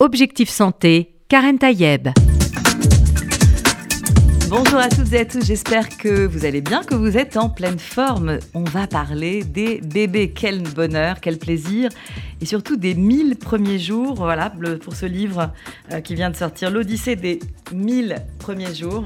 Objectif Santé, Karen Tayeb. Bonjour à toutes et à tous, j'espère que vous allez bien, que vous êtes en pleine forme. On va parler des bébés, quel bonheur, quel plaisir, et surtout des 1000 premiers jours, voilà, pour ce livre euh, qui vient de sortir, l'Odyssée des 1000 premiers jours.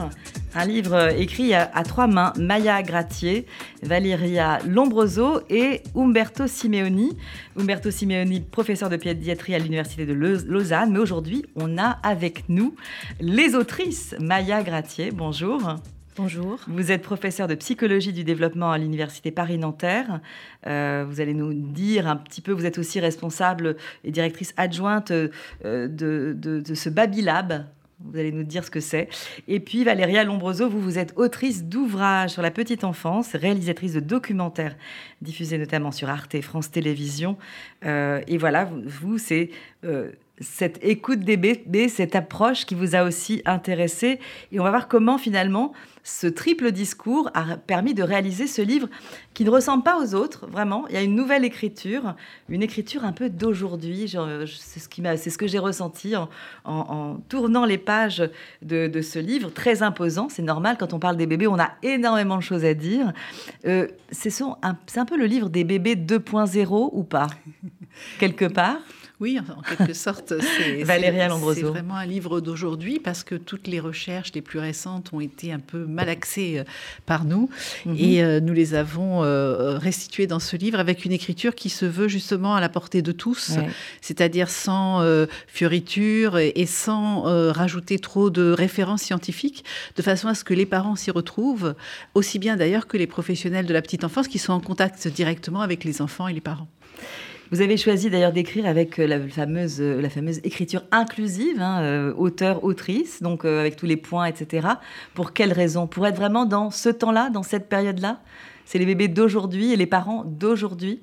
Un livre écrit à, trois mains, Maya Gratier, Valeria Lombroso et Umberto Simeoni. Umberto Simeoni, professeur de pédiatrie à l'Université de Lausanne. Mais aujourd'hui, on a avec nous les autrices. Maya Gratier, bonjour. Bonjour. Vous êtes professeur de psychologie du développement à l'Université Paris-Nanterre. Euh, vous allez nous dire un petit peu, vous êtes aussi responsable et directrice adjointe euh, de, de, de ce Babylab vous allez nous dire ce que c'est. Et puis Valéria Lombroso, vous, vous êtes autrice d'ouvrages sur la petite enfance, réalisatrice de documentaires diffusés notamment sur Arte et France Télévisions. Euh, et voilà, vous, c'est cette écoute des bébés, cette approche qui vous a aussi intéressé. Et on va voir comment finalement ce triple discours a permis de réaliser ce livre qui ne ressemble pas aux autres, vraiment. Il y a une nouvelle écriture, une écriture un peu d'aujourd'hui. C'est ce, qui ce que j'ai ressenti en, tournant les pages de, ce livre, très imposant. C'est normal, quand on parle des bébés, on a énormément de choses à dire. Euh, c'est un peu le livre des bébés 2.0 ou pas? Quelque part? Oui, en quelque sorte, c'est vraiment un livre d'aujourd'hui parce que toutes les recherches les plus récentes ont été un peu mal axées euh, par nous mhm. et euh, nous les avons euh, restituées dans ce livre avec une écriture qui se veut justement à la portée de tous, c'est-à-dire sans fioritures et, sans rajouter trop de références scientifiques, de façon à ce que les parents s'y retrouvent, aussi bien d'ailleurs que les professionnels de la petite enfance qui sont en contact directement avec les enfants et les parents. Vous avez choisi d'ailleurs d'écrire avec euh, la fameuse, euh, la fameuse écriture inclusive, hein, euh, auteur, autrice, donc avec tous les points, etc. Pour quelle raison? Pour être vraiment dans ce temps-là, dans cette période-là? C'est les bébés d'aujourd'hui et les parents d'aujourd'hui?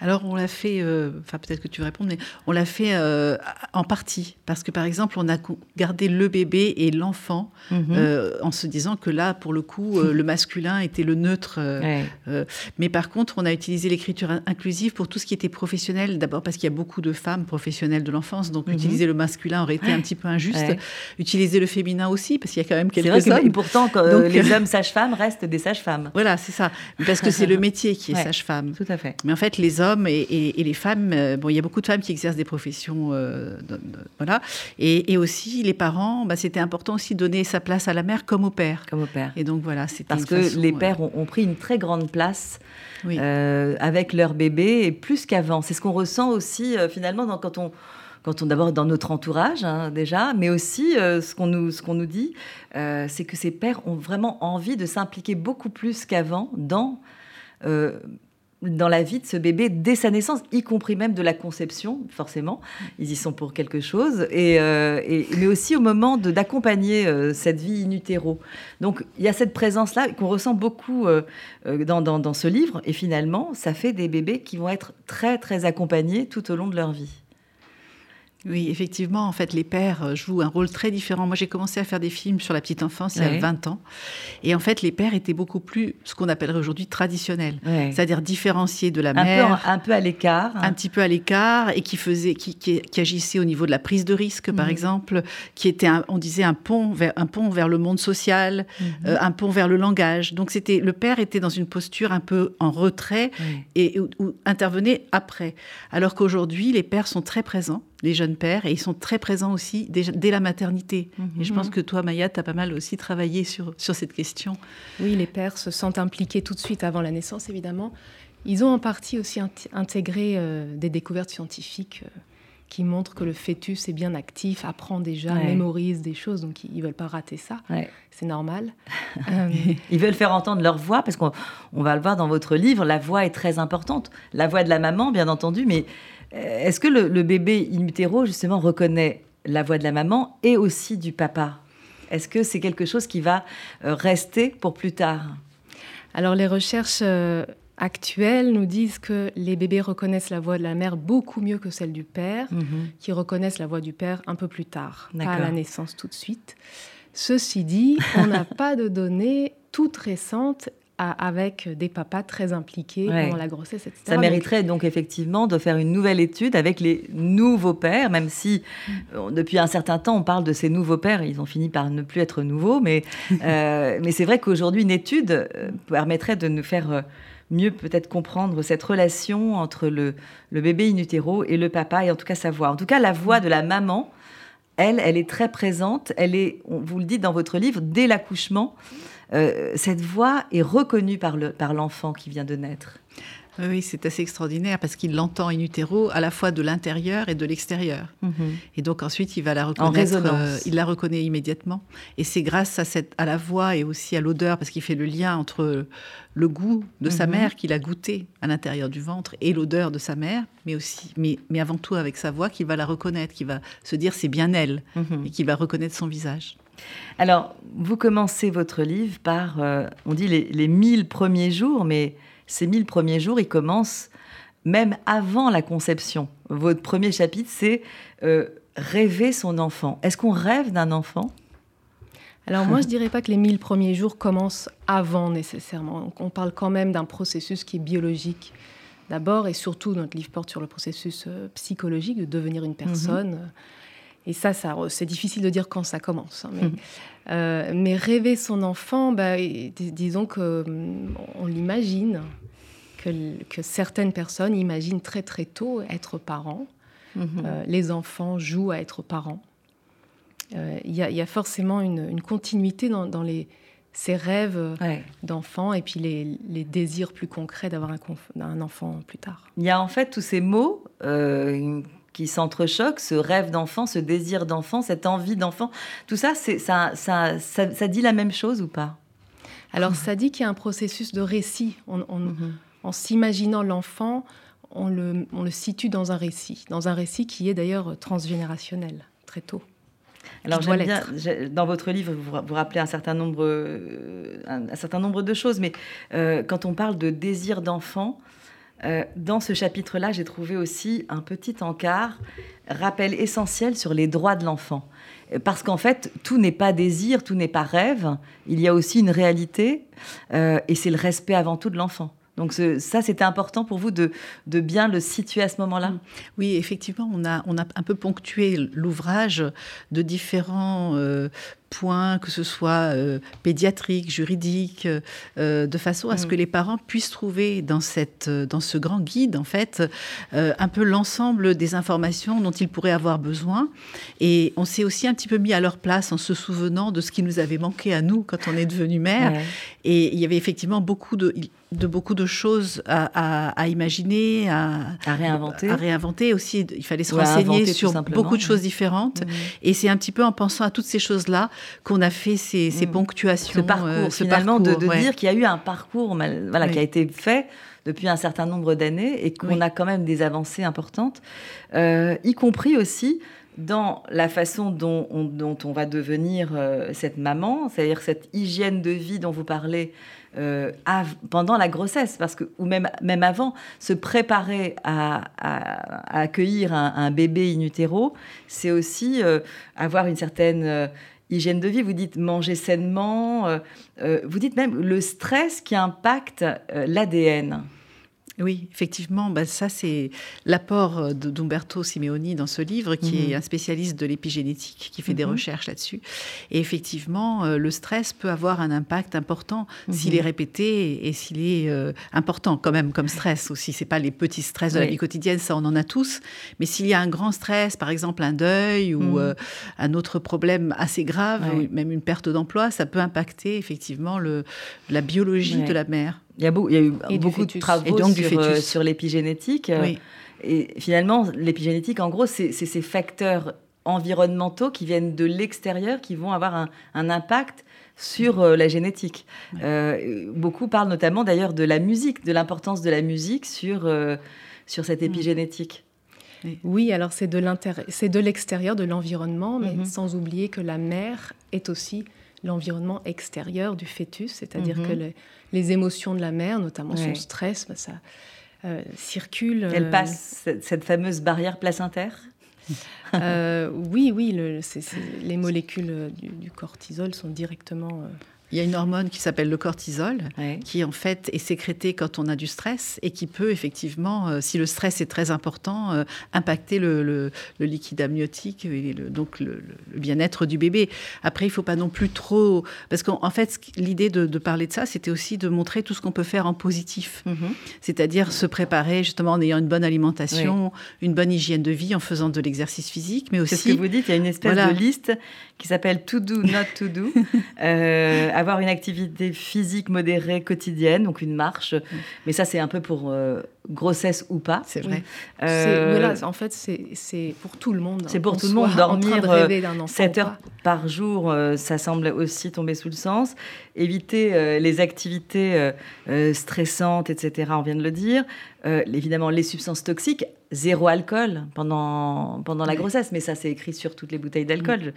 Alors on l'a fait, euh, enfin peut-être que tu veux répondre, mais on l'a fait euh, en partie. Parce que par exemple, on a gardé le bébé et l'enfant mhm. euh, en se disant que là, pour le coup, le masculin était le neutre. mais par contre, on a utilisé l'écriture inclusive pour tout ce qui était professionnel. D'abord parce qu'il y a beaucoup de femmes professionnelles de l'enfance, donc mhm. utiliser le masculin aurait été un petit peu injuste. Utiliser le féminin aussi, parce qu'il y a quand même quelques hommes. Et pourtant, les hommes sages-femmes restent des sages-femmes. Voilà, c'est ça. Parce que c'est le métier qui est sage-femme. Tout à fait. Mais en fait, les hommes et, les femmes, euh, bon, il y a beaucoup de femmes qui exercent des professions, euh, voilà, et, aussi les parents, bah, c'était important aussi de donner sa place à la mère comme au père. Comme au père. Et donc voilà, c'était parce que les pères ont, pris une très grande place euh, avec leur bébé et plus qu'avant. C'est ce qu'on ressent aussi finalement quand on quand on d'abord dans notre entourage hein, déjà, mais aussi ce qu'on nous, ce qu'on nous dit, c'est que ces pères ont vraiment envie de s'impliquer beaucoup plus qu'avant dans dans la vie de ce bébé dès sa naissance, y compris même de la conception, forcément. Ils y sont pour quelque chose, et, euh, mais aussi au moment d'accompagner euh, cette vie in utero. Donc il y a cette présence-là qu'on ressent beaucoup euh, dans, dans, ce livre, et finalement, ça fait des bébés qui vont être très, très accompagnés tout au long de leur vie. Oui, effectivement, en fait, les pères euh, jouent un rôle très différent. Moi, j'ai commencé à faire des films sur la petite enfance il y a 20 ans. Et en fait, les pères étaient beaucoup plus ce qu'on appellerait aujourd'hui traditionnels. C'est-à-dire différenciés de la mère. un peu à l'écart. Un petit peu à l'écart et qui, faisait, qui, qui, agissaient au niveau de la prise de risque, par mhm. exemple, qui était, on disait, un pont, vers, un pont vers le monde social, mhm. euh, un pont vers le langage. Donc, c'était le père était dans une posture un peu en retrait et ou intervenait après. Alors qu'aujourd'hui, les pères sont très présents les jeunes pères, et ils sont très présents aussi dès, dès la maternité. Et je pense mhm. que toi, Maya, tu as pas mal aussi travaillé sur, sur cette question. Oui, les pères se sentent impliqués tout de suite avant la naissance, évidemment. Ils ont en partie aussi intégré euh, des découvertes scientifiques euh, qui montrent que le fœtus est bien actif, apprend déjà, mémorise des choses, donc ils ne veulent pas rater ça. C'est normal. Euh, ils veulent faire entendre leur voix, parce qu'on va le voir dans votre livre, la voix est très importante. La voix de la maman, bien entendu, mais est-ce que le, bébé in utero, justement, reconnaît la voix de la maman et aussi du papa? Est-ce que c'est quelque chose qui va euh, rester pour plus tard? Alors, les recherches euh, actuelles nous disent que les bébés reconnaissent la voix de la mère beaucoup mieux que celle du père, mhm. qui reconnaissent la voix du père un peu plus tard, pas à la naissance tout de suite. Ceci dit, on n'a pas de données toutes récentes avec des papas très impliqués pendant la grossesse, etc. Ça mériterait donc effectivement de faire une nouvelle étude avec les nouveaux pères, même si mm. depuis un certain temps on parle de ces nouveaux pères, ils ont fini par ne plus être nouveaux, mais, euh, mais c'est vrai qu'aujourd'hui une étude euh, permettrait de nous faire euh, mieux peut-être comprendre cette relation entre le, le, bébé in utero et le papa, et en tout cas sa voix. En tout cas, la voix de la maman, elle, elle est très présente, elle est, vous le dites dans votre livre, dès l'accouchement. Euh, cette voix est reconnue par l'enfant qui vient de naître. Oui, c'est assez extraordinaire parce qu'il l'entend in utero à la fois de l'intérieur et de l'extérieur. Mhm. Et donc ensuite, il va la reconnaître. Euh, il la reconnaît immédiatement. Et c'est grâce à, cette, à la voix et aussi à l'odeur, parce qu'il fait le lien entre le goût de sa mhm. mère qu'il a goûté à l'intérieur du ventre et l'odeur de sa mère, mais aussi, mais, mais avant tout avec sa voix, qu'il va la reconnaître, qu'il va se dire c'est bien elle, mhm. et qu'il va reconnaître son visage. Alors, vous commencez votre livre par, euh, on dit les, les mille premiers jours, mais ces mille premiers jours, ils commencent même avant la conception. Votre premier chapitre, c'est euh, rêver son enfant. Est-ce qu'on rêve d'un enfant? Alors moi, je dirais pas que les mille premiers jours commencent avant nécessairement. On parle quand même d'un processus qui est biologique d'abord et surtout notre livre porte sur le processus euh, psychologique de devenir une personne. Mhm. Et ça, ça c'est difficile de dire quand ça commence. Hein, mais, mhm. euh, mais, rêver son enfant, bah, disons que mm, on l'imagine, que, que, certaines personnes imaginent très très tôt être parents. Euh, les enfants jouent à être parents. Euh, il y, y, a forcément une, une continuité dans, dans, les, ces rêves d'enfants et puis les, les, désirs plus concrets d'avoir un, un, enfant plus tard. Il y a en fait tous ces mots qui s'entrechoquent, ce rêve d'enfant, ce désir d'enfant, cette envie d'enfant. Tout ça, ça, ça, ça, dit la même chose ou pas? Alors, ça dit qu'il y a un processus de récit. Mhm. En s'imaginant l'enfant, on le, on le situe dans un récit, dans un récit qui est d'ailleurs transgénérationnel, très tôt. Alors j'aime bien, dans votre livre, vous, vous rappelez un certain nombre, euh, un, certain nombre de choses, mais euh, quand on parle de désir d'enfant, euh, dans ce chapitre-là, j'ai trouvé aussi un petit encart, rappel essentiel sur les droits de l'enfant. Euh, parce qu'en fait, tout n'est pas désir, tout n'est pas rêve, il y a aussi une réalité, euh, et c'est le respect avant tout de l'enfant. Donc ça, c'était important pour vous de, bien le situer à ce moment-là Oui, effectivement, on a un peu ponctué l'ouvrage de différents points, que ce soit euh, pédiatrique, juridique, euh, de façon à ce mm. que les parents puissent trouver dans, cette, euh, dans ce grand guide, en fait, un peu l'ensemble des informations dont ils pourraient avoir besoin. Et on s'est aussi un petit peu mis à leur place en se souvenant de ce qui nous avait manqué à nous quand on est devenu mère. Et il y avait effectivement beaucoup de, de beaucoup de choses à, à, imaginer, à, à, réinventer. À réinventer aussi. Il fallait se renseigner sur beaucoup de choses différentes. Mm. Et c'est un petit peu en pensant à toutes ces choses-là qu'on a fait ces, mm. ponctuations. Ce parcours, euh, finalement, de, dire qu'il y a eu un parcours voilà, qui a été fait depuis un certain nombre d'années et qu'on a quand même des avancées importantes, euh, y compris aussi dans la façon dont on, va devenir euh, cette maman, c'est-à-dire cette hygiène de vie dont vous parlez pendant la grossesse, parce que ou même même avant, se préparer à, accueillir un, bébé in utero, c'est aussi avoir une certaine hygiène de vie, vous dites manger sainement, euh, euh, vous dites même le stress qui impacte euh, l'ADN. Oui, effectivement, bah ça c'est l'apport euh, d'Umberto Simeoni dans ce livre, qui est mhm. un spécialiste de l'épigénétique, qui fait des mhm. recherches là-dessus. Et effectivement, euh, le stress peut avoir un impact important s'il est mhm. répété et s'il est euh, important quand même comme stress aussi. C'est pas les petits stress de la vie quotidienne, ça on en a tous. Mais s'il y a un grand stress, par exemple un deuil ou un autre problème assez grave, ou même une perte d'emploi, ça peut impacter effectivement le, la biologie de la mère. Il y a, il y a eu beaucoup de travaux sur, euh, sur l'épigénétique. Euh, et finalement, l'épigénétique, en gros, c'est ces facteurs environnementaux qui viennent de l'extérieur, qui vont avoir un, un impact sur euh, la génétique. beaucoup parlent notamment d'ailleurs de la musique, de l'importance de la musique sur, sur cette mm. épigénétique. Oui, alors c'est de l'extérieur, de l'environnement, mais mm-hmm. sans oublier que la mère est aussi l'environnement extérieur du fœtus, c'est-à-dire que mhm. les, émotions de la mère, notamment son stress, bah, ça euh, circule. Elle euh, passe cette fameuse barrière placentaire? Euh, Oui, oui, les molécules du, cortisol sont directement Il y a une hormone qui s'appelle le cortisol, qui en fait est sécrétée quand on a du stress et qui peut effectivement, euh, si le stress est très important, euh, impacter le, liquide amniotique et donc le, bien-être du bébé. Après, il ne faut pas non plus trop... Parce qu'en fait, l'idée de, parler de ça, c'était aussi de montrer tout ce qu'on peut faire en positif. Mm-hmm. C'est-à-dire se préparer justement en ayant une bonne alimentation, une bonne hygiène de vie, en faisant de l'exercice physique, mais aussi... C'est ce que vous dites, il y a une espèce de liste qui s'appelle To Do, Not To Do. Euh, avoir une activité physique modérée quotidienne, donc une marche. Mais ça, c'est un peu pour euh, grossesse ou pas. C'est vrai. Euh, en fait, c'est pour tout le monde. C'est pour tout le monde. Dormir 7 heures par jour, ça semble aussi tomber sous le sens. Éviter les activités stressantes, etc., on vient de le dire. évidemment, les substances toxiques zéro alcool pendant, pendant la grossesse, mais ça c'est écrit sur toutes les bouteilles d'alcool. Mm.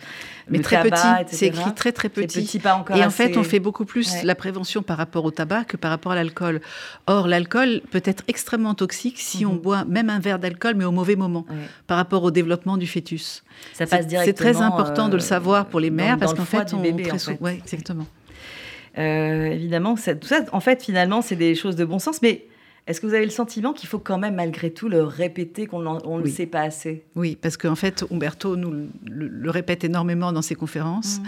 Mais très petit, c'est écrit très très petit. pas encore Et en fait, on fait beaucoup plus la prévention par rapport au tabac que par rapport à l'alcool. Or, l'alcool peut être extrêmement toxique si on mhm. boit même un verre d'alcool, mais au mauvais moment, par rapport au développement du fœtus. Ça passe directement. C'est très important de le euh, savoir pour les mères parce qu'en fait, on bébé, en fait. Ouais, exactement. Euh, évidemment, tout ça, en fait, finalement, c'est des choses de bon sens, mais est-ce que vous avez le sentiment qu'il faut quand même malgré tout le répéter, qu'on ne le sait pas assez? Oui, parce qu'en fait, Umberto nous le, répète énormément dans ses conférences. Mmh.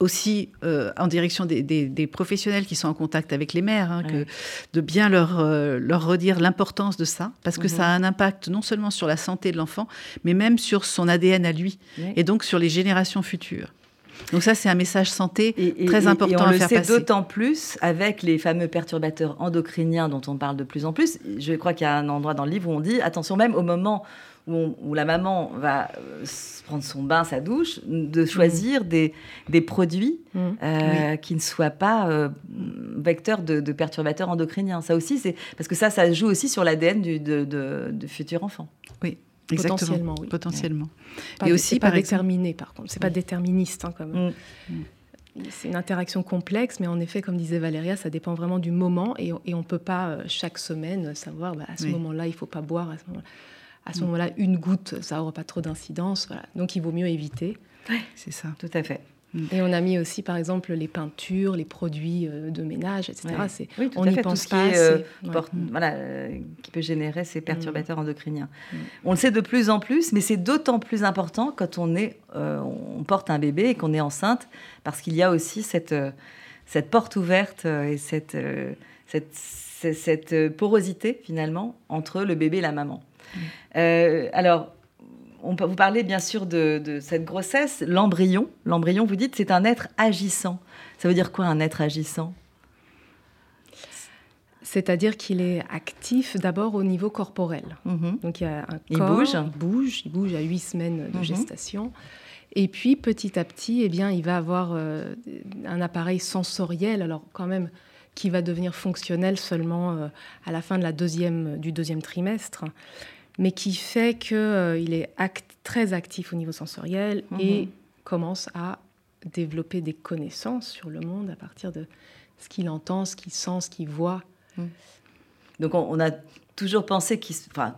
aussi euh, en direction des, professionnels qui sont en contact avec les mères, hein, que, de bien leur, euh, leur redire l'importance de ça, parce que ça a un impact non seulement sur la santé de l'enfant, mais même sur son ADN à lui, et donc sur les générations futures. Donc ça, c'est un message santé très important et on le sait d'autant plus avec les fameux perturbateurs endocriniens dont on parle de plus en plus. Je crois qu'il y a un endroit dans le livre où on dit attention même au moment où, la maman va euh, prendre son bain, sa douche, de choisir mm. des, des, produits mm. euh, qui ne soient pas euh, vecteurs de, perturbateurs endocriniens. Ça aussi, c'est parce que ça, ça joue aussi sur l'ADN du de, de, futur enfant. Oui. Potentiellement, oui. Potentiellement. et aussi, pas déterminé, par contre. C'est pas déterministe, hein, comme. Mm. C'est une interaction complexe, mais en effet, comme disait Valéria, ça dépend vraiment du moment et, et on ne peut pas euh, chaque semaine savoir bah, à ce moment-là, il ne faut pas boire, à ce mm. moment-là, une goutte, ça n'aura pas trop d'incidence. Voilà. Donc il vaut mieux éviter. c'est ça. Tout à fait. Et on a mis aussi, par exemple, les peintures, les produits euh, de ménage, etc. C'est, on n'y pense pas. Qui, euh, voilà, euh, qui peut générer ces perturbateurs mm. endocriniens. Mm. On le sait de plus en plus, mais c'est d'autant plus important quand on, est, on porte un bébé et qu'on est enceinte, parce qu'il y a aussi cette, cette porte ouverte et cette, cette, cette, porosité, finalement, entre le bébé et la maman. Mm. alors, on peut vous parler bien sûr de, cette grossesse, l'embryon. L'embryon, vous dites, c'est un être agissant. Ça veut dire quoi un être agissant? C'est-à-dire qu'il est actif d'abord au niveau corporel. Mhm. Donc il y a un il bouge. bouge, il bouge à huit semaines de mhm. gestation. Et puis petit à petit, eh bien, il va avoir euh, un appareil sensoriel, alors quand même qui va devenir fonctionnel seulement euh, à la fin de la deuxième, du deuxième trimestre mais qui fait qu'il euh, est très actif au niveau sensoriel mhm. et commence à développer des connaissances sur le monde à partir de ce qu'il entend, ce qu'il sent, ce qu'il voit. Mhm. Donc on, a toujours pensé qu'il... Enfin,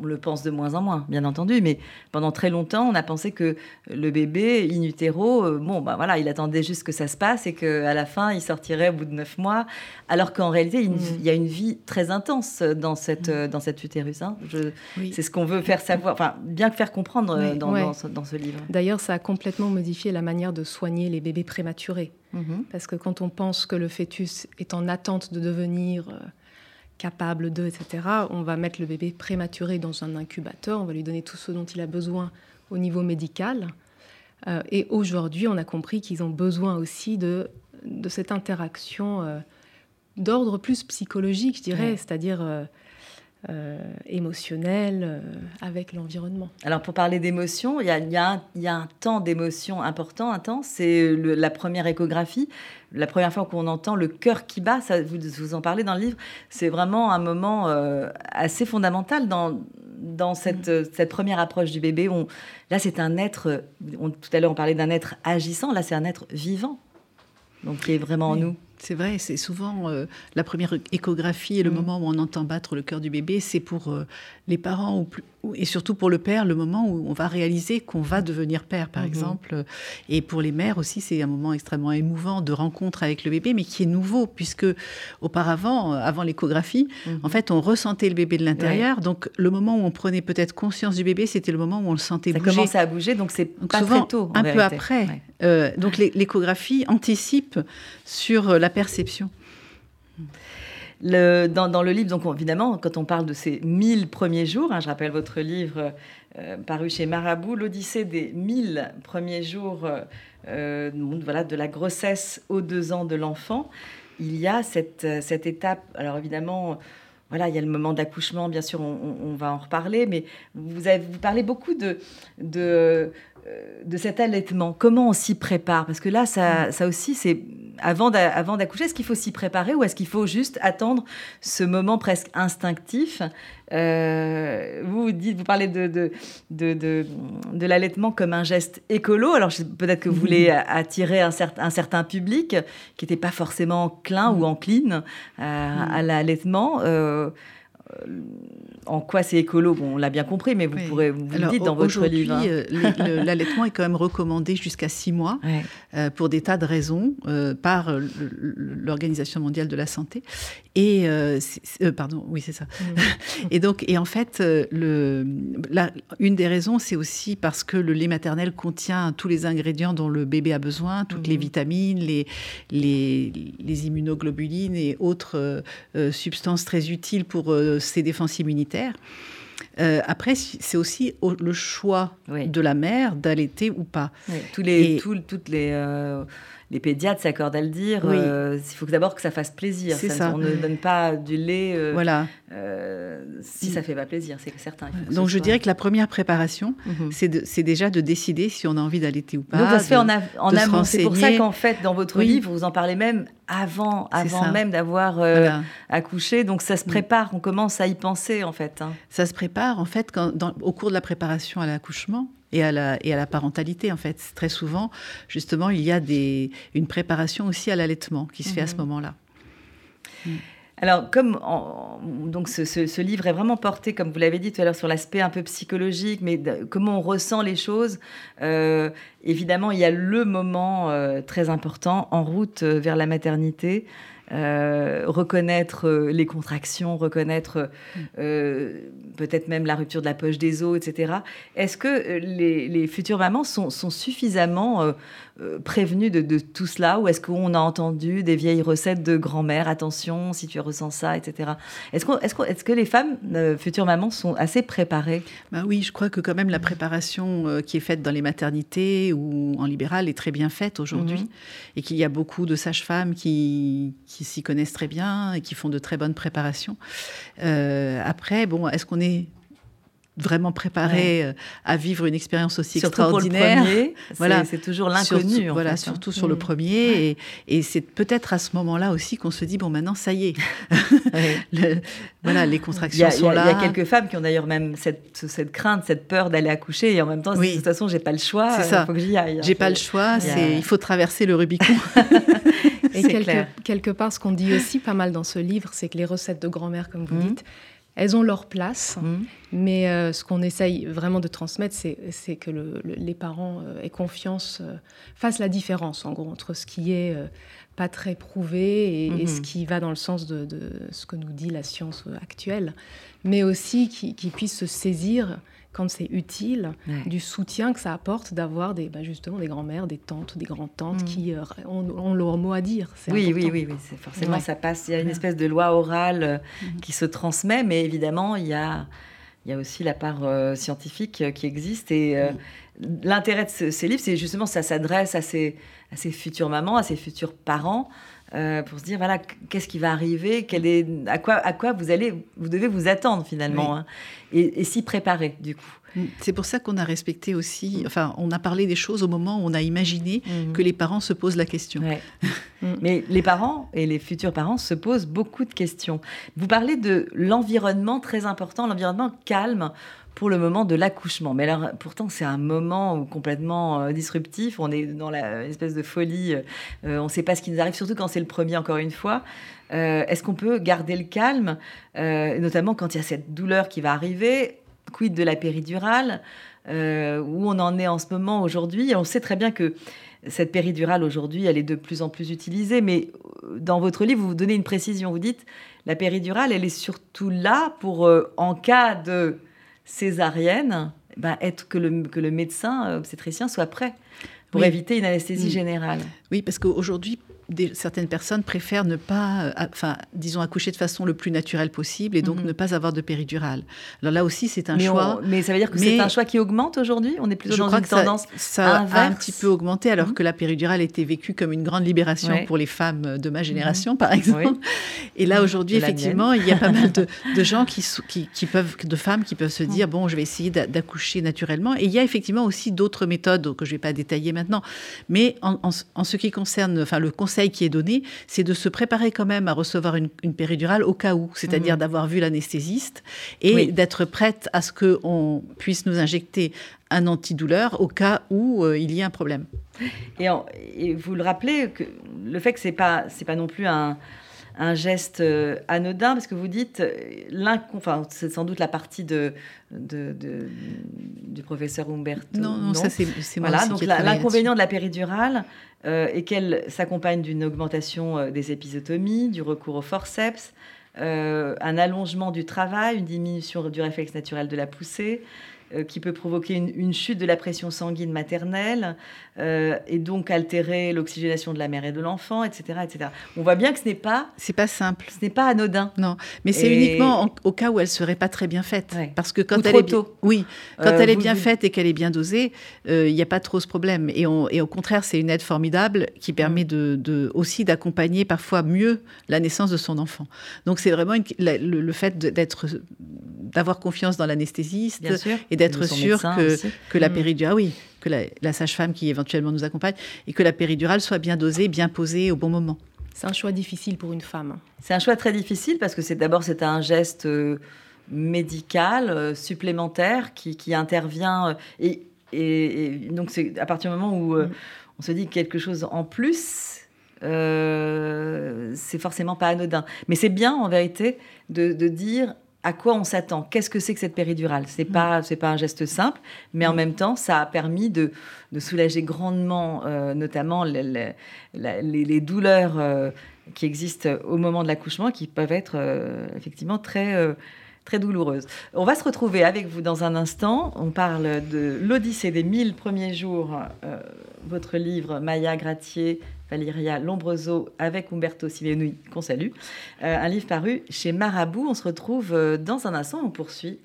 on le pense de moins en moins, bien entendu, mais pendant très longtemps, on a pensé que le bébé in utero, euh, bon, bah voilà, il attendait juste que ça se passe et qu'à la fin, il sortirait au bout de neuf mois, alors qu'en réalité, il, mm. y a une vie très intense dans, cette, mm. dans cet utérus. Hein. C'est ce qu'on veut faire savoir, enfin, bien faire comprendre euh, dans, ce, livre. D'ailleurs, ça a complètement modifié la manière de soigner les bébés prématurés. Mm-hmm. Parce que quand on pense que le fœtus est en attente de devenir... Capable de, etc., on va mettre le bébé prématuré dans un incubateur, on va lui donner tout ce dont il a besoin au niveau médical. Euh, et aujourd'hui, on a compris qu'ils ont besoin aussi de, de cette interaction euh, d'ordre plus psychologique, je dirais, c'est-à-dire euh, euh, émotionnel euh, avec l'environnement. Alors pour parler d'émotion, il y, y, y a, un temps d'émotion important, intense, c'est la première échographie. La première fois qu'on entend le cœur qui bat, ça, vous, vous en parlez dans le livre, c'est vraiment un moment euh, assez fondamental dans, dans cette, mm. cette, première approche du bébé. On, là, c'est un être, tout à l'heure on parlait d'un être agissant, là c'est un être vivant, donc qui est vraiment en nous. C'est vrai, c'est souvent euh, la première échographie et le mm. moment où on entend battre le cœur du bébé, c'est pour euh, les parents et surtout pour le père, le moment où on va réaliser qu'on va devenir père, par mm-hmm. exemple. Et pour les mères aussi, c'est un moment extrêmement émouvant de rencontre avec le bébé, mais qui est nouveau, puisque auparavant, euh, avant l'échographie, mm-hmm. en fait, on ressentait le bébé de l'intérieur. Donc, le moment où on prenait peut-être conscience du bébé, c'était le moment où on le sentait bouger. Ça commençait à bouger, donc c'est pas très tôt. un peu après. donc, l'échographie anticipe sur la perception. dans, le livre, donc évidemment, quand on parle de ces 1000 premiers jours, hein, je rappelle votre livre euh, paru chez Marabout, l'Odyssée des 1000 premiers jours euh, de la grossesse aux deux ans de l'enfant, il y a cette, cette étape, alors évidemment, voilà, il y a le moment d'accouchement, bien sûr, on, va en reparler, mais vous, avez, parlez beaucoup de, de cet allaitement. Comment on s'y prépare? Parce que là, ça, ça aussi, c'est avant d'accoucher, est-ce qu'il faut s'y préparer ou est-ce qu'il faut juste attendre ce moment presque instinctif? Euh, vous, dites, vous parlez de, de, de, de, l'allaitement comme un geste écolo. Alors peut-être que vous voulez attirer un, certain, un certain public qui n'était pas forcément enclin ou encline euh, à l'allaitement. Euh, en quoi c'est écolo Bon, on l'a bien compris, mais vous pourrez vous le dites dans votre livre. Hein. Euh, l'allaitement est quand même recommandé jusqu'à six mois euh, pour des tas de raisons euh, par l'Organisation mondiale de la santé. Et pardon, oui c'est ça. Mmh. et donc, et en fait, le, une des raisons, c'est aussi parce que le lait maternel contient tous les ingrédients dont le bébé a besoin, toutes les mmh. vitamines, les, les, les, immunoglobulines et autres substances très utiles pour ses défenses immunitaires. Euh, après, c'est aussi le choix de la mère d'allaiter ou pas. Tous les, toutes les, euh, les pédiatres s'accordent à le dire. Euh, il faut d'abord que ça fasse plaisir. Ça, On ne donne pas du lait euh, voilà. Euh, si ça ne fait pas plaisir, c'est certain. Donc je dirais que la première préparation, mhm. c'est déjà de décider si on a envie d'allaiter ou pas. Donc ça se fait en, amont. C'est pour ça qu'en fait, dans votre livre, vous en parlez même avant, avant même d'avoir accouché. Donc ça se prépare, on commence à y penser en fait. Hein. Ça se prépare en fait quand, au cours de la préparation à l'accouchement et à la, et à la parentalité, en fait. Très souvent, justement, il y a des, une préparation aussi à l'allaitement qui se fait à ce mhm. moment-là. Mm. Alors, comme donc ce, livre est vraiment porté, comme vous l'avez dit tout à l'heure, sur l'aspect un peu psychologique, mais comment on ressent les choses, euh, évidemment, il y a le moment euh, très important en route euh, vers la maternité. Euh, reconnaître euh, les contractions, reconnaître euh, peut-être même la rupture de la poche des os, etc. Est-ce que les, futures mamans sont, suffisamment prévenues de, tout cela ou est-ce qu'on a entendu des vieilles recettes de grand-mère, attention si tu ressens ça, etc. Est-ce est que les femmes, futures mamans, sont assez préparées? Bah Oui, je crois que quand même la préparation qui est faite dans les maternités ou en libéral est très bien faite aujourd'hui mhm. et qu'il y a beaucoup de sages-femmes qui qui s'y connaissent très bien et qui font de très bonnes préparations. Euh, après, bon, est-ce qu'on est vraiment préparé euh, à vivre une expérience aussi extraordinaire? voilà, c'est toujours l'inconnu. Voilà, surtout sur le mm. premier, et, c'est peut-être à ce moment-là aussi qu'on se dit bon, maintenant ça y est, voilà, les contractions sont là. Il y a quelques femmes qui ont d'ailleurs même cette, cette, crainte, cette peur d'aller accoucher, et en même temps, de toute façon, j'ai pas le choix. C'est ça. Il faut que j'y aille. J'ai pas le choix. C'est il faut traverser le Rubicon. Et quelque, quelque, part, ce qu'on dit aussi pas mal dans ce livre, c'est que les recettes de grand-mère, comme vous mm. dites, elles ont leur place, mm. mais euh, ce qu'on essaye vraiment de transmettre, c'est que les parents euh, aient confiance, euh, fassent la différence, en gros, entre ce qui est pas très prouvé et, ce mm-hmm. qui va dans le sens de, ce que nous dit la science actuelle, mais aussi qu'ils puissent se saisir quand c'est utile, du soutien que ça apporte d'avoir des, bah, justement des grands-mères, des tantes, des grands-tantes mm. qui ont, leur mot à dire. Oui, oui, oui, oui, forcément ça passe. Il y a une espèce de loi orale mm. qui se transmet, mais évidemment il y a, il y a aussi la part euh, scientifique qui existe et euh, l'intérêt de ces livres, c'est justement ça s'adresse à ces, à ces futures mamans, à ces futurs parents. Euh, pour se dire voilà qu'est-ce qui va arriver, quel est, à quoi à quoi vous allez vous devez vous attendre finalement hein, et, s'y préparer du coup. Mm. C'est pour ça qu'on a respecté aussi, enfin, on a parlé des choses au moment où on a imaginé mm. que les parents se posent la question. Mm. Mais les parents et les futurs parents se posent beaucoup de questions. Vous parlez de l'environnement très important, l'environnement calme pour le moment de l'accouchement. Mais alors, pourtant, c'est un moment complètement euh, disruptif. On est dans la espèce de folie. on ne sait pas ce qui nous arrive, surtout quand c'est le premier, encore une fois. Est-ce qu'on peut garder le calme, notamment quand il y a cette douleur qui va arriver Quid de la péridurale Où on en est en ce moment aujourd'hui? On sait très bien que cette péridurale aujourd'hui, elle est de plus en plus utilisée, mais euh, dans votre livre, vous vous donnez une précision. Vous dites la péridurale, elle est surtout là pour, euh, en cas de césarienne, ben, être que le, que le médecin euh, obstétricien soit prêt pour éviter une anesthésie générale. Oui, parce qu'aujourd'hui, certaines personnes préfèrent ne pas, euh, enfin, disons, accoucher de façon le plus naturelle possible et donc mhm. ne pas avoir de péridurale. Alors là aussi, c'est un choix. mais ça veut dire que c'est un choix qui augmente aujourd'hui? On est plutôt dans une tendance ça, a un petit peu augmenté alors mhm. que la péridurale était vécue comme une grande libération pour les femmes de ma génération, mhm. par exemple. Et là, aujourd'hui, effectivement, il y a pas mal de, gens qui, qui, peuvent, de femmes qui peuvent se dire, bon, je vais essayer d'accoucher naturellement. Et il y a effectivement aussi d'autres méthodes que je ne vais pas détailler maintenant. Mais en, en ce qui concerne, enfin, le conseil qui est donné, c'est de se préparer quand même à recevoir une, péridurale au cas où, c'est-à-dire mhm. d'avoir vu l'anesthésiste et d'être prête à ce qu'on puisse nous injecter un antidouleur au cas où euh, il y a un problème. Et, vous le rappelez, que le fait que ce n'est pas, pas non plus un, un geste euh, anodin, parce que vous dites, euh, enfin, c'est sans doute la partie de, de, du professeur Humberto. Non, non, ça c'est moi voilà, donc l'inconvénient de la péridurale euh, est qu'elle s'accompagne d'une augmentation des épisotomies, du recours au forceps, un allongement du travail, une diminution du réflexe naturel de la poussée, qui peut provoquer une, chute de la pression sanguine maternelle, euh, et donc altérer l'oxygénation de la mère et de l'enfant, etc., etc. On voit bien que ce n'est pas... C'est pas simple. Ce n'est pas anodin. Non, mais c'est uniquement au cas où elle serait pas très bien faite. Parce que quand elle est tôt. oui, quand euh, elle est bien faite et qu'elle est bien dosée, euh, il n'y a pas trop ce problème. Et, et au contraire, c'est une aide formidable qui permet mm. de, aussi d'accompagner parfois mieux la naissance de son enfant. Donc c'est vraiment le, fait d'être d'avoir confiance dans l'anesthésiste et d'être sûr que, que la mm. péridurale, ah oui, que la, sage-femme qui éventuellement nous accompagne, et que la péridurale soit bien dosée, bien posée au bon moment. C'est un choix difficile pour une femme. C'est un choix très difficile parce que c'est d'abord c'est un geste euh, médical euh, supplémentaire qui, intervient euh, et, donc c'est à partir du moment où mm. on se dit quelque chose en plus. c'est forcément pas anodin. Mais c'est bien en vérité de, de dire à quoi on s'attend? Qu'est-ce que c'est que cette péridurale? C'est mm. pas c'est pas un geste simple, mais en mm. même temps, ça a permis de, soulager grandement, euh, notamment les, les, douleurs euh, qui existent au moment de l'accouchement, qui peuvent être euh, effectivement très très douloureuses. On va se retrouver avec vous dans un instant. On parle de l'Odyssée des mille premiers jours, votre livre Maya Gratier, Valeria Lombroso avec Umberto Silenui, qu'on salue. Euh, un livre paru chez Marabout. On se retrouve euh, dans un instant. On poursuit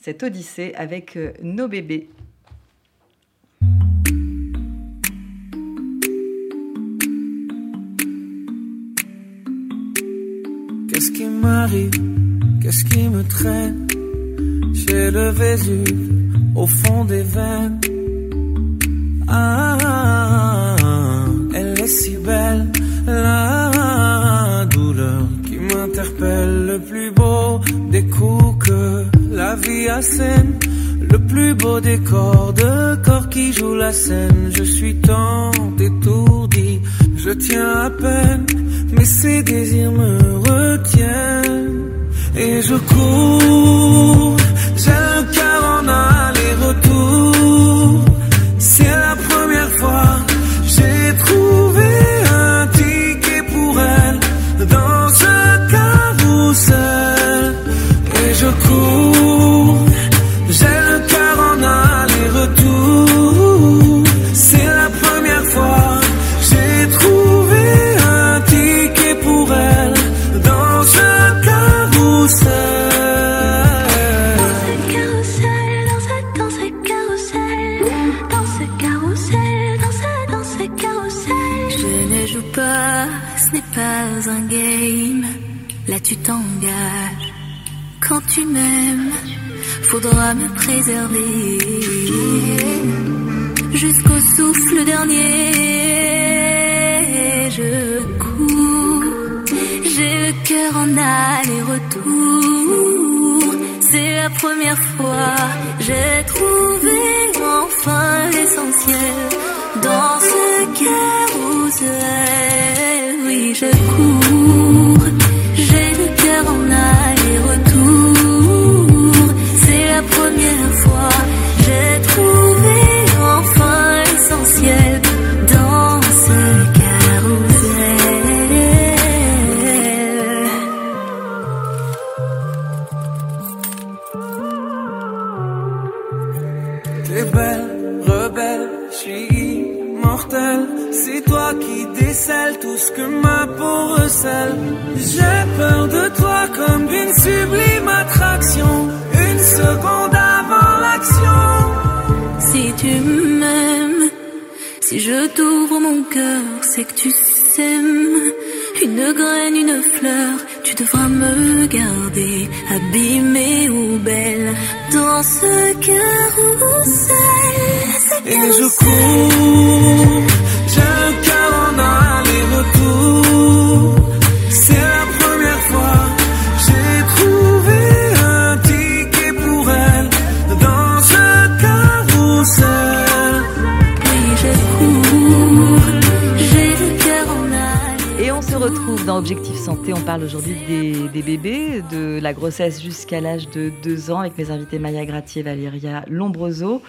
cette odyssée avec euh, nos bébés. Qu'est-ce qui m'arrive? Qu'est-ce qui me traîne? J'ai le Vésuve au fond des veines. ah si belle, la douleur qui m'interpelle, le plus beau des coups que la vie assène, le plus beau des corps de corps qui joue la scène. Je suis tant étourdi, je tiens à peine, mais ces désirs me retiennent et je cours. J'ai le cœur en aller-retour. Jusqu'au souffle dernier. Je cours, j'ai le cœur en aller-retour. C'est la première fois, j'ai trouvé enfin l'essentiel dans ce carousel. Oui, je cours, T'es belle, rebelle, je suis immortel. C'est toi qui décèle tout ce que ma peau recèle. J'ai peur de toi comme d'une sublime attraction. Une seconde avant l'action. Si tu m'aimes, si je t'ouvre mon cœur, c'est que tu s'aimes. Une graine, une fleur, tu devras me garder, abîmée ou belle, dans ce carrousel. Et je cours, j'ai un cœur en aller-retour. Dans Objectif Santé. On parle aujourd'hui des, bébés, de la grossesse jusqu'à l'âge de 2 ans avec mes invités Maya Gratier, Valéria Lombroso.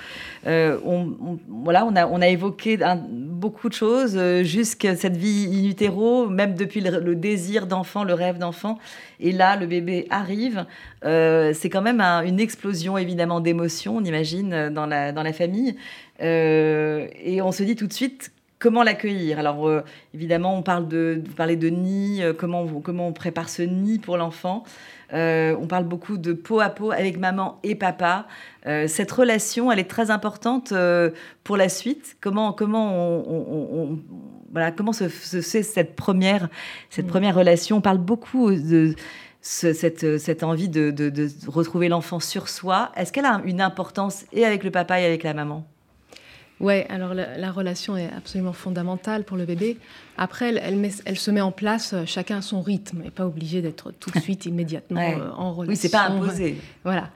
Euh, on, voilà, on a, évoqué beaucoup de choses, euh, jusqu'à cette vie in utero, même depuis le, désir d'enfant, le rêve d'enfant. Et là, le bébé arrive. Euh, c'est quand même un- une explosion, évidemment, d'émotions, on imagine, dans la, dans la famille. Et on se dit tout de suite, comment l'accueillir? Alors, euh, évidemment, on parle de, vous parlez de nid, euh, comment, on- comment on prépare ce nid pour l'enfant? Euh, on parle beaucoup de peau à peau avec maman et papa. Cette relation, elle est très importante pour la suite. Comment, comment, on, on- on- voilà, comment se, se fait cette première, cette première relation? On parle beaucoup de ce- cette, cette envie de, de- de retrouver l'enfant sur soi. Est-ce qu'elle a une importance et avec le papa et avec la maman? Ouais, alors la, la relation est absolument fondamentale pour le bébé. Après, elle, elle met- elle se met en place, euh, chacun à son rythme, et pas obligé d'être tout de suite, immédiatement Ouais. euh, en relation. Oui, c'est pas imposé. Voilà.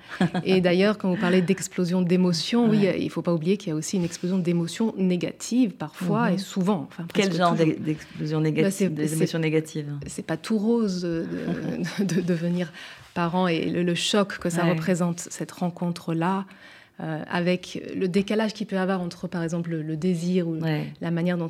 Et d'ailleurs, quand vous parlez d'explosion d'émotions, oui, Ouais. il faut pas oublier qu'il y a aussi une explosion d'émotions négatives parfois Mhm. et souvent. Enfin, Quel genre d'explosion Bah, négative, c'est- des émotions négatives c'est pas tout rose de, de- de devenir parent et le, le choc que ça Ouais. représente, cette rencontre-là, euh, avec le décalage qu'il peut y avoir entre, par exemple, le, le désir ou Ouais. la manière dont,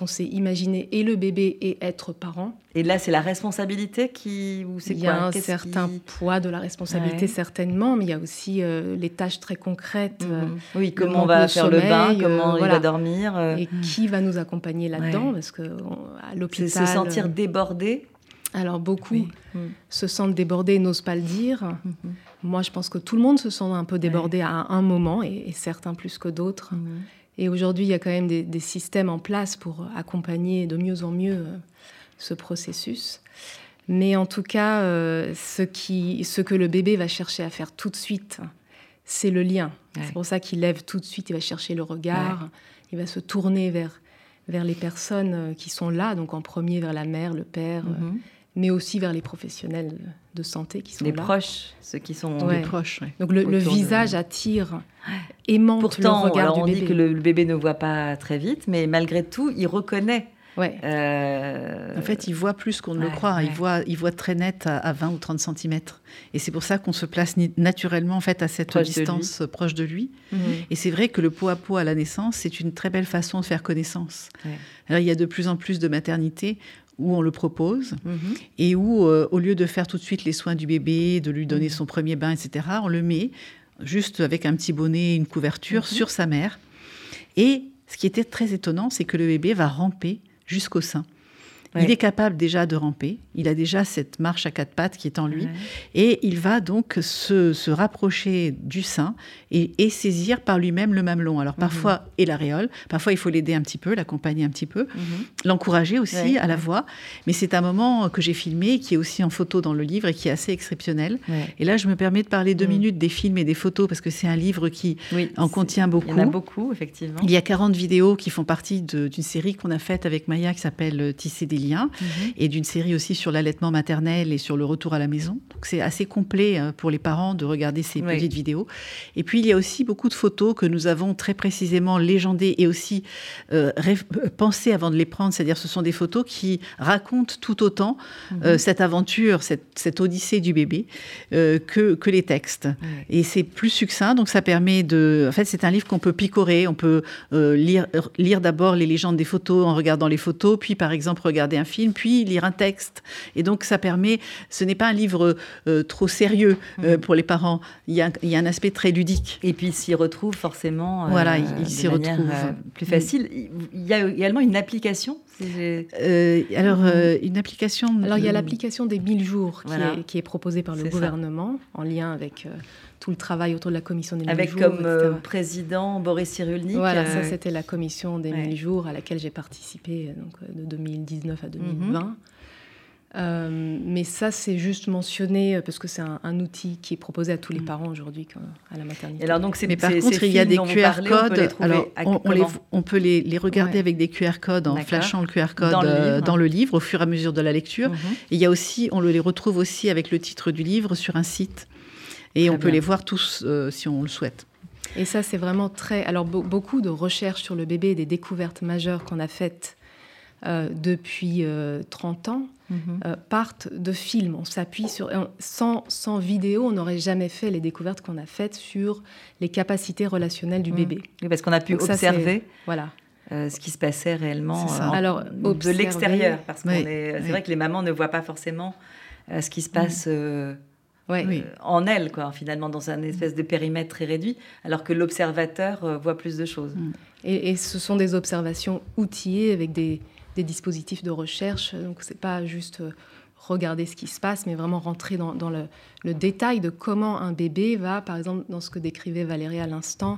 on s'est imaginé et le bébé et être parent. Et là, c'est la responsabilité qui. Ou Il y quoi? a un certain qui- poids de la responsabilité, Ouais. certainement, mais il y a aussi euh, les tâches très concrètes. euh, Mhm. Oui, comment on va faire le bain, sommeil, euh, comment il va dormir. euh, Et qui va nous accompagner là-dedans? Ouais. Parce que on- à c'est l'hôpital, se sentir euh, débordé. Alors beaucoup Oui. Se sentent débordés et n'osent pas le dire. Mhm. Moi, je pense que tout le monde se sent un peu débordé à un moment, et, et certains plus que d'autres. Mhm. Et aujourd'hui, il y a quand même des, des systèmes en place pour accompagner de mieux en mieux euh, ce processus. Mais en tout cas, euh, ce, qui, ce que le bébé va chercher à faire tout de suite, c'est le lien. Ouais. C'est pour ça qu'il lève tout de suite, il va chercher le regard, il va se tourner vers, vers les personnes euh, qui sont là, donc en premier vers la mère, le père, Mhm. Mais aussi vers les professionnels de santé qui sont Les là. proches, ceux qui sont. Ouais. Les proches, ouais. Donc le, le autour de- visage attire, aimante Pourtant, le regard alors du on bébé. dit que le, le bébé ne voit pas très vite, mais malgré tout, il reconnaît. Ouais. euh, En fait, il voit plus qu'on ne le ouais, croit. Il voit, il voit très net à, à 20 ou 30 cm. Et c'est pour ça qu'on se place naturellement en fait à cette Proche distance proche de lui. mhm. Et c'est vrai que le pot à pot à la naissance, c'est une très belle façon de faire connaissance. Ouais. Alors, il y a de plus en plus de maternités où on le propose Mhm. et où, euh, au lieu de faire tout de suite les soins du bébé, de lui donner son premier bain, etc., on le met juste avec un petit bonnet, une couverture sur sa mère. Et ce qui était très étonnant, c'est que le bébé va ramper jusqu'au sein. Ouais. Il est capable déjà de ramper, il a déjà cette marche à quatre pattes qui est en lui, Ouais. et il va donc se, se rapprocher du sein et, et saisir par lui-même le mamelon. Alors parfois, et l'aréole, parfois il faut l'aider un petit peu, l'accompagner un petit peu, Mhm. l'encourager aussi Ouais, à la voix. Mais c'est un moment que j'ai filmé, qui est aussi en photo dans le livre et qui est assez exceptionnel. Et là, je me permets de parler deux Mm. minutes des films et des photos, parce que c'est un livre qui Oui, en contient beaucoup. Il y en a beaucoup, effectivement. Il y a 40 vidéos qui font partie d'une série qu'on a faite avec Maya qui s'appelle euh, Tisser des mhm. et d'une série aussi sur l'allaitement maternel et sur le retour à la maison. Donc c'est assez complet euh, pour les parents de regarder ces petites vidéos. Et puis il y a aussi beaucoup de photos que nous avons très précisément légendées et aussi euh, pensées avant de les prendre. C'est-à-dire ce sont des photos qui racontent tout autant mhm. cette aventure, cette, odyssée du bébé que, que les textes. Et c'est plus succinct, donc ça permet de... En fait, c'est un livre qu'on peut picorer, on peut lire, lire d'abord les légendes des photos en regardant les photos, puis par exemple regarder un film, puis lire un texte. Et donc ça permet, ce n'est pas un livre euh, trop sérieux euh, mm. pour les parents, il y, a, il y, a, un aspect très ludique. Et puis il s'y retrouve forcément. Euh, voilà, il, s'y retrouve. plus facile. Il y a également une application alors, une application. Alors, il y a l'application des 1000 jours qui, est, qui, est, proposée par le gouvernement en lien avec tout le travail autour de la commission des 1000 Avec jours. Avec comme euh, président Boris Cyrulnik. Voilà, ça euh, c'était la commission des 1000 jours à laquelle j'ai participé euh, donc, de 2019 à 2020. Mhm. mais ça, c'est juste mentionné parce que c'est un, outil qui est proposé à tous les mhm. parents aujourd'hui à la maternité. alors donc, mais par contre, il y a des QR codes. On alors, on, les, on, peut les, les regarder avec des QR codes en flashant le QR code dans le, livre. au fur et à mesure de la lecture. Mhm. Et il y a aussi, on les retrouve aussi avec le titre du livre sur un site. Et on peut les voir tous euh, si on le souhaite. Et ça, c'est vraiment très. Alors, beaucoup de recherches sur le bébé et des découvertes majeures qu'on a faites euh, depuis 30 euh, ans mhm. partent de films. On s'appuie sur. Sans, sans vidéo, on n'aurait jamais fait les découvertes qu'on a faites sur les capacités relationnelles du mhm. bébé. Oui, parce qu'on a pu observer. voilà. ce qui se passait réellement Alors, de l'extérieur. Parce que c'est vrai que les mamans ne voient pas forcément ce qui se passe. Euh, en elle, quoi, finalement, dans un espèce de périmètre très réduit, alors que l'observateur euh, voit plus de choses. Mm. Et, ce sont des observations outillées avec des, dispositifs de recherche, donc c'est pas juste euh, regarder ce qui se passe, mais vraiment rentrer dans, le, détail de comment un bébé va, par exemple, dans ce que décrivait Valérie à l'instant,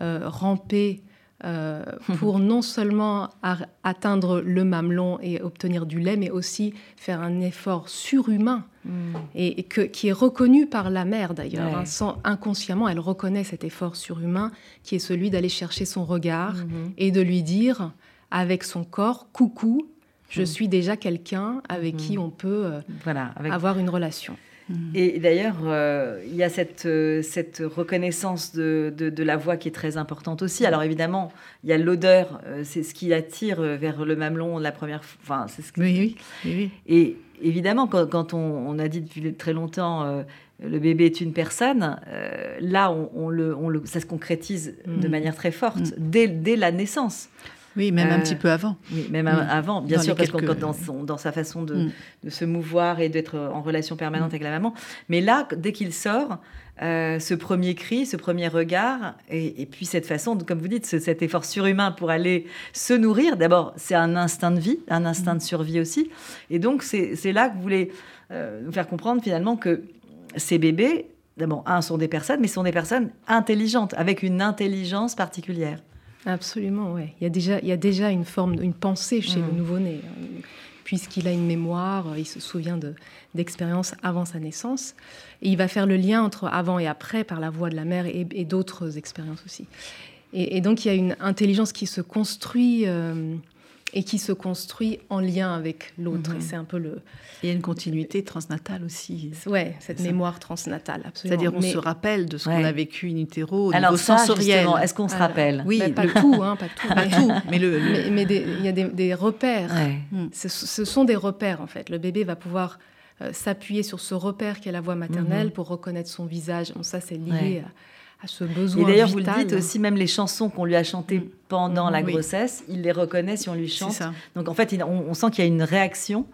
ramper euh, pour non seulement atteindre le mamelon et obtenir du lait, mais aussi faire un effort surhumain hmm. et, qui est reconnu par la mère d'ailleurs. Hein. inconsciemment, elle reconnaît cet effort surhumain qui est celui d'aller chercher son regard hmm. et de lui dire avec son corps, coucou, je hmm. suis déjà quelqu'un avec qui on peut euh, avoir une relation. Et d'ailleurs, euh, il y a cette, euh, cette reconnaissance de, de, la voix qui est très importante aussi. Alors évidemment, il y a l'odeur, euh, c'est ce qui attire vers le mamelon la première fois. Enfin, c'est ce oui, oui, Et évidemment, quand, quand on, a dit depuis très longtemps le bébé est une personne, là, on, le, on le, ça se concrétise de mm. manière très forte mm. dès, dès la naissance. Oui, même un petit peu avant. Oui, même mm. avant, bien sûr, parce que dans, dans, sa façon de, mm. de se mouvoir et d'être en relation permanente mm. avec la maman. Mais là, dès qu'il sort, euh, ce premier cri, ce premier regard, et, puis cette façon, comme vous dites, cet effort surhumain pour aller se nourrir, d'abord, c'est un instinct de vie, un instinct de survie aussi. Et donc, c'est là que vous voulez euh, nous faire comprendre finalement que ces bébés, d'abord, un, sont des personnes, mais sont des personnes intelligentes, avec une intelligence particulière. Absolument, oui. Il y a déjà, il y a déjà une forme, une pensée chez le mm. nouveau-né, hein. puisqu'il a une mémoire, il se souvient d'expériences avant sa naissance, et il va faire le lien entre avant et après par la voix de la mère et, d'autres expériences aussi. Et, donc il y a une intelligence qui se construit. Euh, et qui se construit en lien avec l'autre. Et mhm. c'est un peu le. Il y a une continuité transnatale aussi. Ouais, cette mémoire transnatale, absolument. C'est-à-dire, on se rappelle de ce qu'on a vécu in utero au Alors niveau ça, sensoriel. Est-ce qu'on se rappelle Oui, pas tout, hein, pas tout. pas tout, mais le. Mais, il y a des, repères. Mm. Ce, sont des repères en fait. Le bébé va pouvoir euh, s'appuyer sur ce repère qui est la voix maternelle mhm. pour reconnaître son visage. Bon, ça, c'est lié à à ce besoin. Et d'ailleurs, vous le dites aussi, même les chansons qu'on lui a chantées mm. pendant la grossesse, il les reconnaît si on lui chante. Donc en fait, on, sent qu'il y a une réaction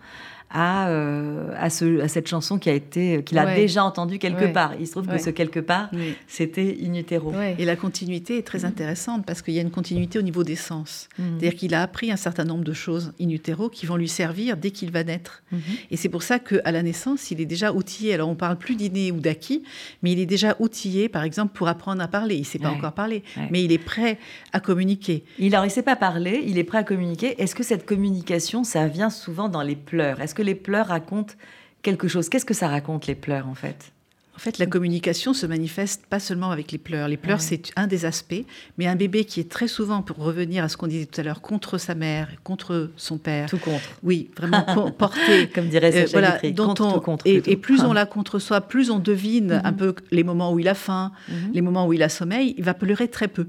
à, euh, à, ce, à, cette chanson qui a été qu'il a déjà entendue quelque part. Il se trouve que ce quelque part, c'était in utero. Et la continuité est très mm. intéressante parce qu'il y a une continuité au niveau des sens. Mm. C'est-à-dire qu'il a appris un certain nombre de choses in utero qui vont lui servir dès qu'il va naître. Mm-hmm. Et c'est pour ça qu'à la naissance, il est déjà outillé. Alors on parle plus d'inné ou d'acquis, mais il est déjà outillé, par exemple, pour apprendre à parler. Il ne sait pas encore parler, mais il est prêt à communiquer. Il ne sait pas parler, il est prêt à communiquer. Est-ce que cette communication, ça vient souvent dans les pleurs? Est-ce que les pleurs racontent quelque chose. Qu'est-ce que ça raconte, les pleurs, en fait? En fait, la communication se manifeste pas seulement avec les pleurs. Les pleurs, c'est un des aspects, mais un bébé qui est très souvent, pour revenir à ce qu'on disait tout à l'heure, contre sa mère, contre son père. Tout contre. Oui, vraiment porté. Comme dirait euh, voilà, dont on, contre, et, plus on l'a contre soi, plus on devine mhm. un peu les moments où il a faim, mhm. les moments où il a sommeil, il va pleurer très peu.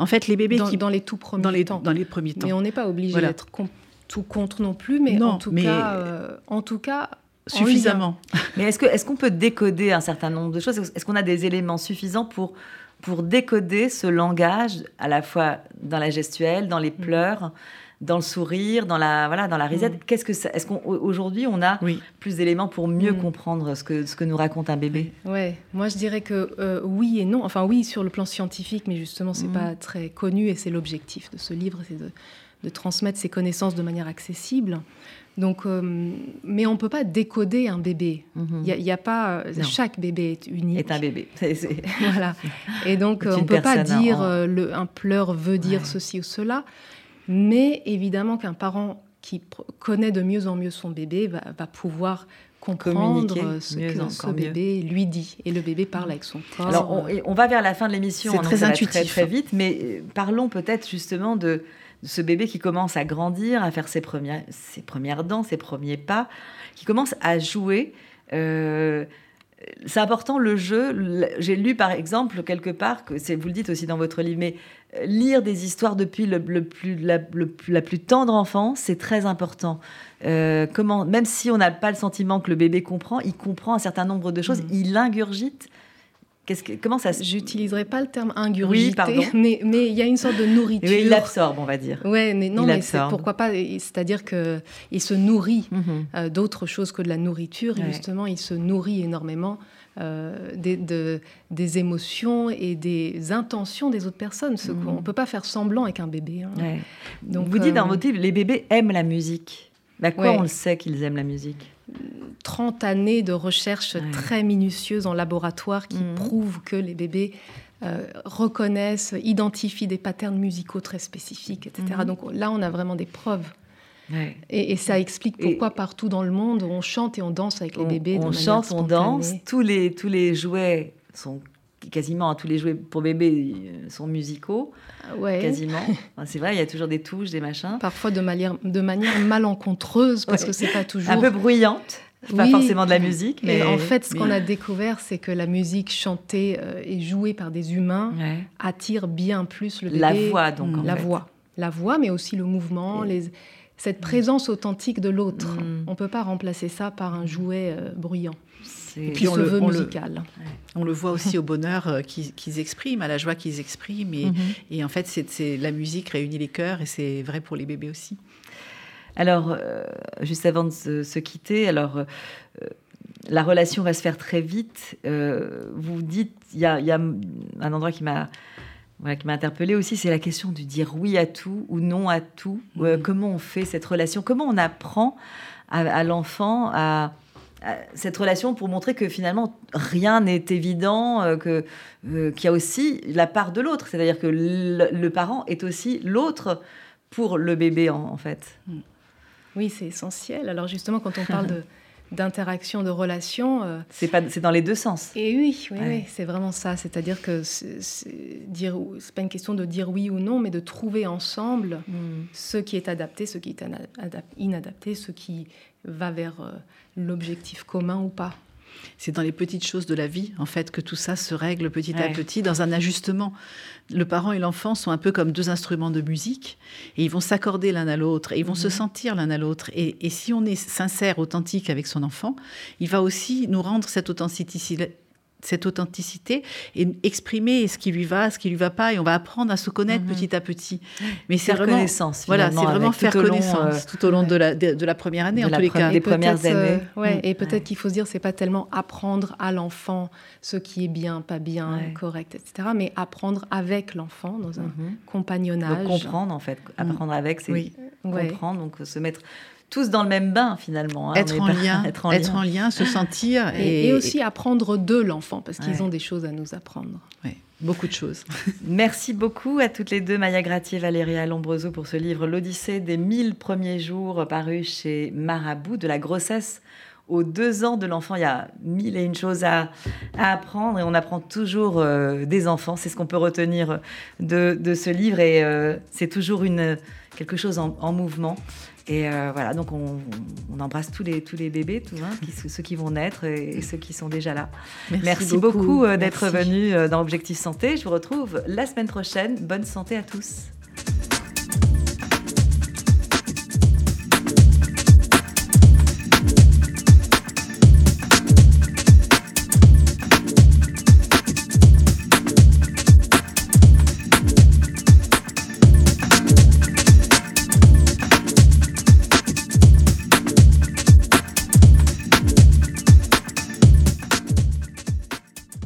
En fait, les bébés dans, qui dans les tout premiers dans les, temps. Dans les premiers temps. Mais on n'est pas obligé d'être tout contre non plus, mais en tout cas, euh, en tout cas, suffisamment. Mais est-ce qu'on peut décoder un certain nombre de choses? Est-ce qu'on a des éléments suffisants pour, pour décoder ce langage, à la fois dans la gestuelle, dans les mm. pleurs dans le sourire, dans la voilà, dans la risette? Mm. Qu'est-ce que est-ce qu'aujourd'hui on, a plus d'éléments pour mieux mm. comprendre ce que ce que nous raconte un bébé? Ouais, moi je dirais que euh, oui et non. Enfin oui sur le plan scientifique, mais justement c'est pas très connu et c'est l'objectif de ce livre, c'est de, de transmettre ces connaissances de manière accessible. Donc, euh, mais on ne peut pas décoder un bébé. Il n'y a, pas. Euh, chaque bébé est unique. Est un bébé. voilà. Et donc, on ne peut pas dire euh, le, un pleur veut dire ceci ou cela. Mais évidemment qu'un parent qui connaît de mieux en mieux son bébé va, pouvoir comprendre ce que ce bébé lui dit. Et le bébé parle avec son corps. Alors, on, va vers la fin de l'émission. C'est très intuitif. très vite. Mais parlons peut-être justement de ce bébé qui commence à grandir, à faire ses premières, ses premières dents, ses premiers pas, qui commence à jouer. Euh, c'est important le jeu. J'ai lu par exemple quelque part, que vous le dites aussi dans votre livre, mais euh, lire des histoires depuis le, plus, la, la, plus tendre enfance, c'est très important. Euh, comment, même si on n'a pas le sentiment que le bébé comprend, il comprend un certain nombre de choses, mmh. il ingurgite que, comment ça J'utiliserai pas le terme ingurgité, mais mais il y a une sorte de nourriture. il l'absorbe, on va dire. Ouais, mais non, mais pourquoi pas C'est-à-dire que il se nourrit mhm. euh, d'autre chose que de la nourriture. justement, il se nourrit énormément euh, des, de, des émotions et des intentions des autres personnes. Ce mhm. On peut pas faire semblant avec un bébé. Hein. Donc, vous dites dans euh, votre livre, les bébés aiment la musique. À quoi on le sait qu'ils aiment la musique? 30 années de recherche très minutieuse en laboratoire qui mhm. prouvent que les bébés euh, reconnaissent, identifient des patterns musicaux très spécifiques, etc. Mhm. Donc là, on a vraiment des preuves. Et, ça explique pourquoi partout dans le monde, on chante et on danse avec les bébés. On chante, on danse, tous les, tous les jouets sont quasiment tous les jouets pour bébés euh, sont musicaux. Ouais. Quasiment. c'est vrai, il y a toujours des touches, des machins. Parfois de manière, de manière malencontreuse, parce que c'est pas toujours. Un peu bruyante. Pas forcément de la musique, mais. en fait, ce qu'on a découvert, c'est que la musique chantée euh, et jouée par des humains attire bien plus le bébé. La voix, donc. la voix. La voix, mais aussi le mouvement, les... cette présence authentique de l'autre. Mm. On ne peut pas remplacer ça par un jouet euh, bruyant. Et puis on le, veut musical. on le voit aussi au bonheur euh, qu'ils expriment, à la joie qu'ils expriment. Et, mhm. et en fait, c'est la musique réunit les cœurs et c'est vrai pour les bébés aussi. Alors, euh, juste avant de se, quitter, alors. Euh, la relation va se faire très vite. vous dites, il y, a, un endroit qui m'a voilà, qui m'a interpellée aussi, c'est la question de dire oui à tout ou non à tout. Comment on fait cette relation? Comment on apprend à l'enfant à, cette relation pour montrer que finalement rien n'est évident, euh, que euh, qu'il y a aussi la part de l'autre, c'est-à-dire que le, parent est aussi l'autre pour le bébé en, fait. Mm. Oui, c'est essentiel. Alors justement, quand on parle de d'interaction, de relation. c'est pas, c'est dans les deux sens. Et oui, oui, c'est vraiment ça. C'est-à-dire que c'est, dire, c'est pas une question de dire oui ou non, mais de trouver ensemble mm. ce qui est adapté, ce qui est inadapté, ce qui va vers euh, l'objectif commun ou pas. C'est dans les petites choses de la vie, en fait, que tout ça se règle petit à petit dans un ajustement. Le parent et l'enfant sont un peu comme deux instruments de musique, et ils vont s'accorder l'un à l'autre, et ils vont se mhm. sentir l'un à l'autre. Et, et, si on est sincère, authentique avec son enfant, il va aussi nous rendre cette authenticité cette authenticité et exprimer ce qui lui va, ce qui lui va pas, et on va apprendre à se connaître mhm. petit à petit. Mais c'est vraiment connaissance. Voilà, c'est vraiment faire connaissance euh, tout au long de, la, de, la première année, en tous les cas, des premières années. Euh, ouais, mm. Et peut-être qu'il faut se dire, c'est pas tellement apprendre à l'enfant ce qui est bien, pas bien, correct, etc., mais apprendre avec l'enfant dans un mhm. compagnonnage. comprendre en fait, apprendre avec, c'est comprendre, donc se mettre tous dans le même bain finalement. Hein. Être, en lien, être, en lien, se sentir. Et, aussi apprendre de l'enfant, parce qu'ils ont des choses à nous apprendre. Beaucoup de choses. Merci beaucoup à toutes les deux, Maya Gratier et Valéria Lombroso, pour ce livre L'Odyssée des mille premiers jours, paru chez Marabout, de la grossesse aux deux ans de l'enfant. Il y a mille et une choses à, apprendre et on apprend toujours des enfants. C'est ce qu'on peut retenir de, ce livre et c'est toujours une, quelque chose en mouvement. Et euh, voilà, donc on, embrasse tous les, tous les bébés, tous, hein, ceux qui vont naître et, ceux qui sont déjà là. Merci, beaucoup, euh, d'être venu euh, dans Objectif Santé. Je vous retrouve la semaine prochaine. Bonne santé à tous.